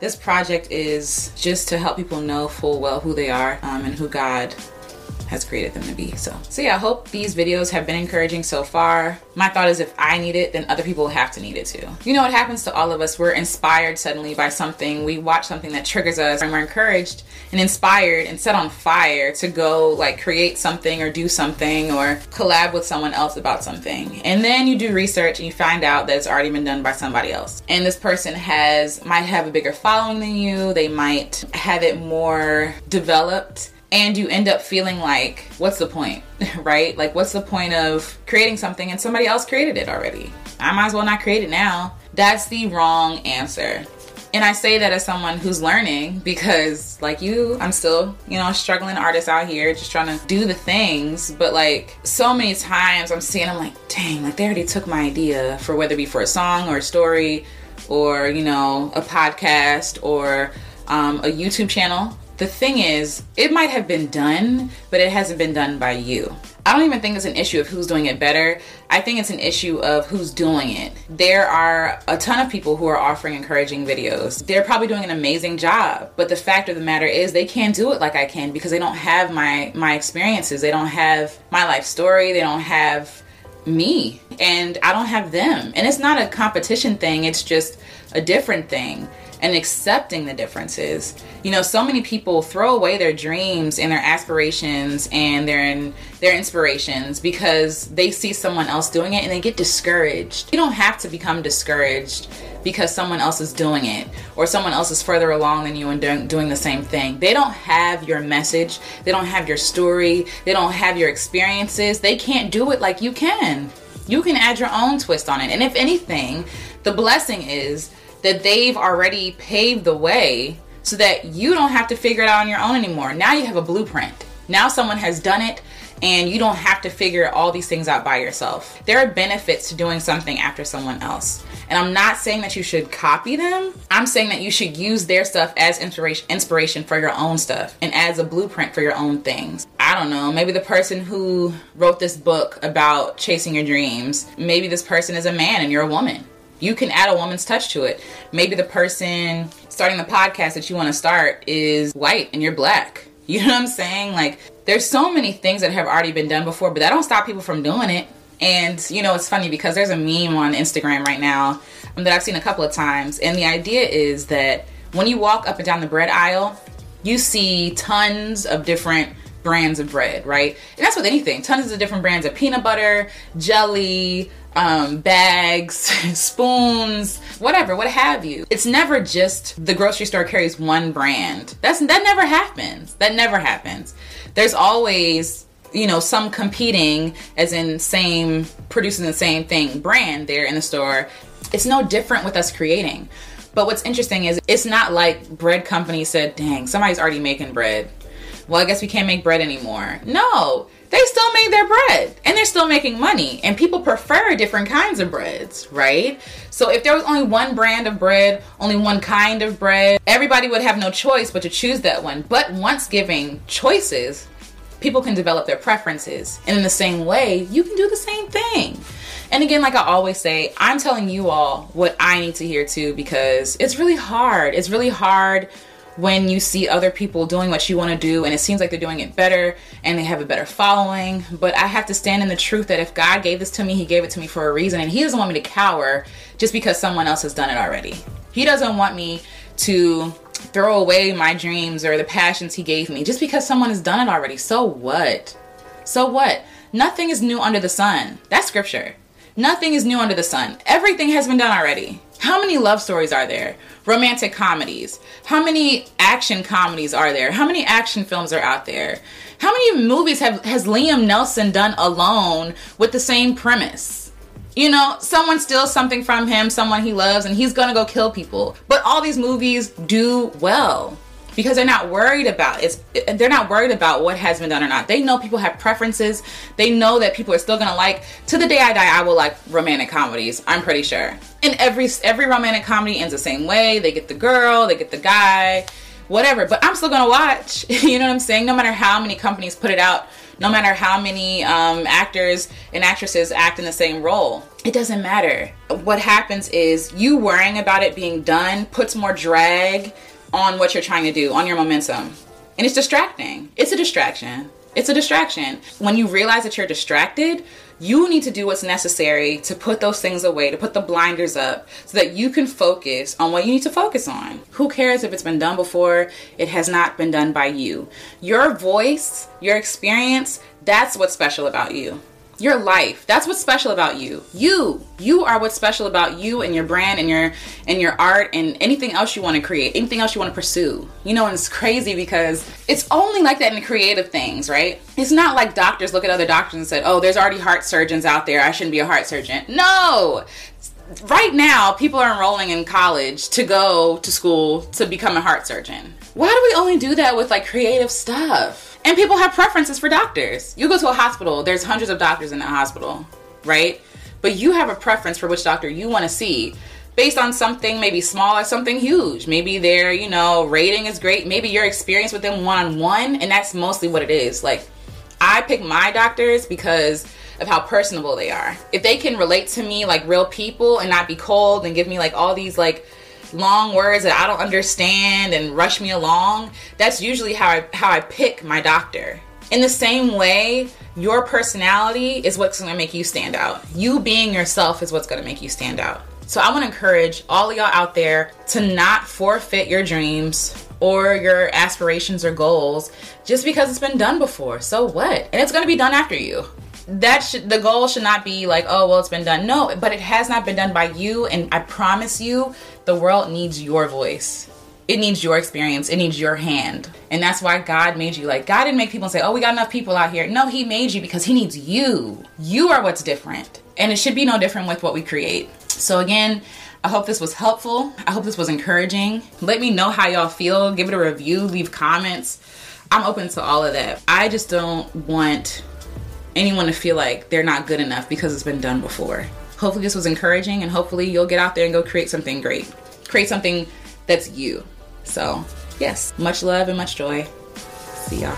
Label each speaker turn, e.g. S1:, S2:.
S1: This project is just to help people know full well who they are um, and who God has created them to be. So, so yeah, I hope these videos have been encouraging so far. My thought is if I need it, then other people have to need it too. You know what happens to all of us? We're inspired suddenly by something. We watch something that triggers us and we're encouraged and inspired and set on fire to go like create something or do something or collab with someone else about something. And then you do research and you find out that it's already been done by somebody else. And this person has might have a bigger following than you. They might have it more developed and you end up feeling like what's the point right? Like what's the point of creating something and somebody else created it already? I might as well not create it now. That's the wrong answer. And i say that as someone who's learning because like you i'm still you know struggling artist out here just trying to do the things. But like so many times i'm seeing i'm like dang like they already took my idea for whether it be for a song or a story or you know a podcast or um, a youtube channel the thing is, it might have been done, but it hasn't been done by you. I don't even think it's an issue of who's doing it better. I think it's an issue of who's doing it. There are a ton of people who are offering encouraging videos. They're probably doing an amazing job, but the fact of the matter is they can't do it like I can because they don't have my my experiences. They don't have my life story. They don't have me and I don't have them. And it's not a competition thing, it's just a different thing and accepting the differences. You know, so many people throw away their dreams and their aspirations and their their inspirations because they see someone else doing it and they get discouraged. You don't have to become discouraged because someone else is doing it or someone else is further along than you and doing, doing the same thing. They don't have your message, they don't have your story, they don't have your experiences. They can't do it like you can. You can add your own twist on it. And if anything, the blessing is that they've already paved the way so that you don't have to figure it out on your own anymore. Now you have a blueprint. Now someone has done it and you don't have to figure all these things out by yourself. There are benefits to doing something after someone else. And I'm not saying that you should copy them. I'm saying that you should use their stuff as inspiration inspiration for your own stuff and as a blueprint for your own things. I don't know, maybe the person who wrote this book about chasing your dreams, maybe this person is a man and you're a woman you can add a woman's touch to it. Maybe the person starting the podcast that you want to start is white and you're black. You know what I'm saying? Like, there's so many things that have already been done before, but that don't stop people from doing it. And, you know, it's funny because there's a meme on Instagram right now um, that I've seen a couple of times. And the idea is that when you walk up and down the bread aisle, you see tons of different brands of bread, right? And that's with anything. Tons of different brands of peanut butter, jelly, um, bags, spoons, whatever, what have you. It's never just the grocery store carries one brand. That's that never happens. That never happens. There's always you know some competing as in same producing the same thing brand there in the store it's no different with us creating but what's interesting is it's not like bread company said dang somebody's already making bread well i guess we can't make bread anymore no they still made their bread and they're still making money. And people prefer different kinds of breads, right? So if there was only one brand of bread, only one kind of bread, everybody would have no choice but to choose that one. But once giving choices, people can develop their preferences. And in the same way, you can do the same thing. And again, like I always say, I'm telling you all what I need to hear too because it's really hard. It's really hard when you see other people doing what you want to do and it seems like they're doing it better and they have a better following. But I have to stand in the truth that if God gave this to me, He gave it to me for a reason and He doesn't want me to cower just because someone else has done it already. He doesn't want me to throw away my dreams or the passions He gave me just because someone has done it already. So what? So what? Nothing is new under the sun. That's scripture. Nothing is new under the sun. Everything has been done already. How many love stories are there? Romantic comedies. How many action comedies are there? How many action films are out there? How many movies have has Liam Neeson done alone with the same premise? You know, someone steals something from him, someone he loves, and he's gonna go kill people. But all these movies do well because they're not worried about it's they're not worried about what has been done or not. They know people have preferences. They know that people are still gonna like. To the day I die, I will like romantic comedies. I'm pretty sure. And every every romantic comedy ends the same way. They get the girl, they get the guy, whatever. But I'm still gonna watch. you know what I'm saying? No matter how many companies put it out No matter how many um, actors and actresses act in the same role, it doesn't matter. What happens is you worrying about it being done puts more drag on what you're trying to do, on your momentum. And it's distracting. It's a distraction. It's a distraction. When you realize that you're distracted, you need to do what's necessary to put those things away, to put the blinders up, so that you can focus on what you need to focus on. Who cares if it's been done before? It has not been done by you. Your voice, your experience, that's what's special about you your life. That's what's special about you. You you are what's special about you and your brand and your and your art and anything else you want to create anything else you want to pursue. You know and it's crazy because it's only like that in creative things right? It's not like doctors look at other doctors and said oh there's already heart surgeons out there. I shouldn't be a heart surgeon. No! Right now people are enrolling in college to go to school to become a heart surgeon why do we only do that with like creative stuff and people have preferences for doctors. You go to a hospital, there's hundreds of doctors in that hospital, right? But you have a preference for which doctor you want to see based on something maybe small or something huge. Maybe their, you know, rating is great. Maybe your experience with them one on one, and that's mostly what it is. Like, I pick my doctors because of how personable they are. If they can relate to me like real people and not be cold and give me like all these like long words that I don't understand and rush me along, that's usually how I how I pick my doctor. In the same way, your personality is what's to make you stand out. You being yourself is what's to make you stand out. So I want to encourage all of y'all out there to not forfeit your dreams or your aspirations or goals just because it's been done before. So what? And it's to be done after you that should the goal should not be like oh well it's been done no but it has not been done by you and i promise you the world needs your voice it needs your experience it needs your hand and that's why god made you like god didn't make people say oh we got enough people out here no he made you because he needs you you are what's different and it should be no different with what we create so again I hope this was helpful. I hope this was encouraging. Let me know how y'all feel. Give it a review, leave comments. I'm open to all of that. I just don't want anyone to feel like they're not good enough because it's been done before. Hopefully, this was encouraging, and hopefully, you'll get out there and go create something great. Create something that's you. So, yes, much love and much joy. See y'all.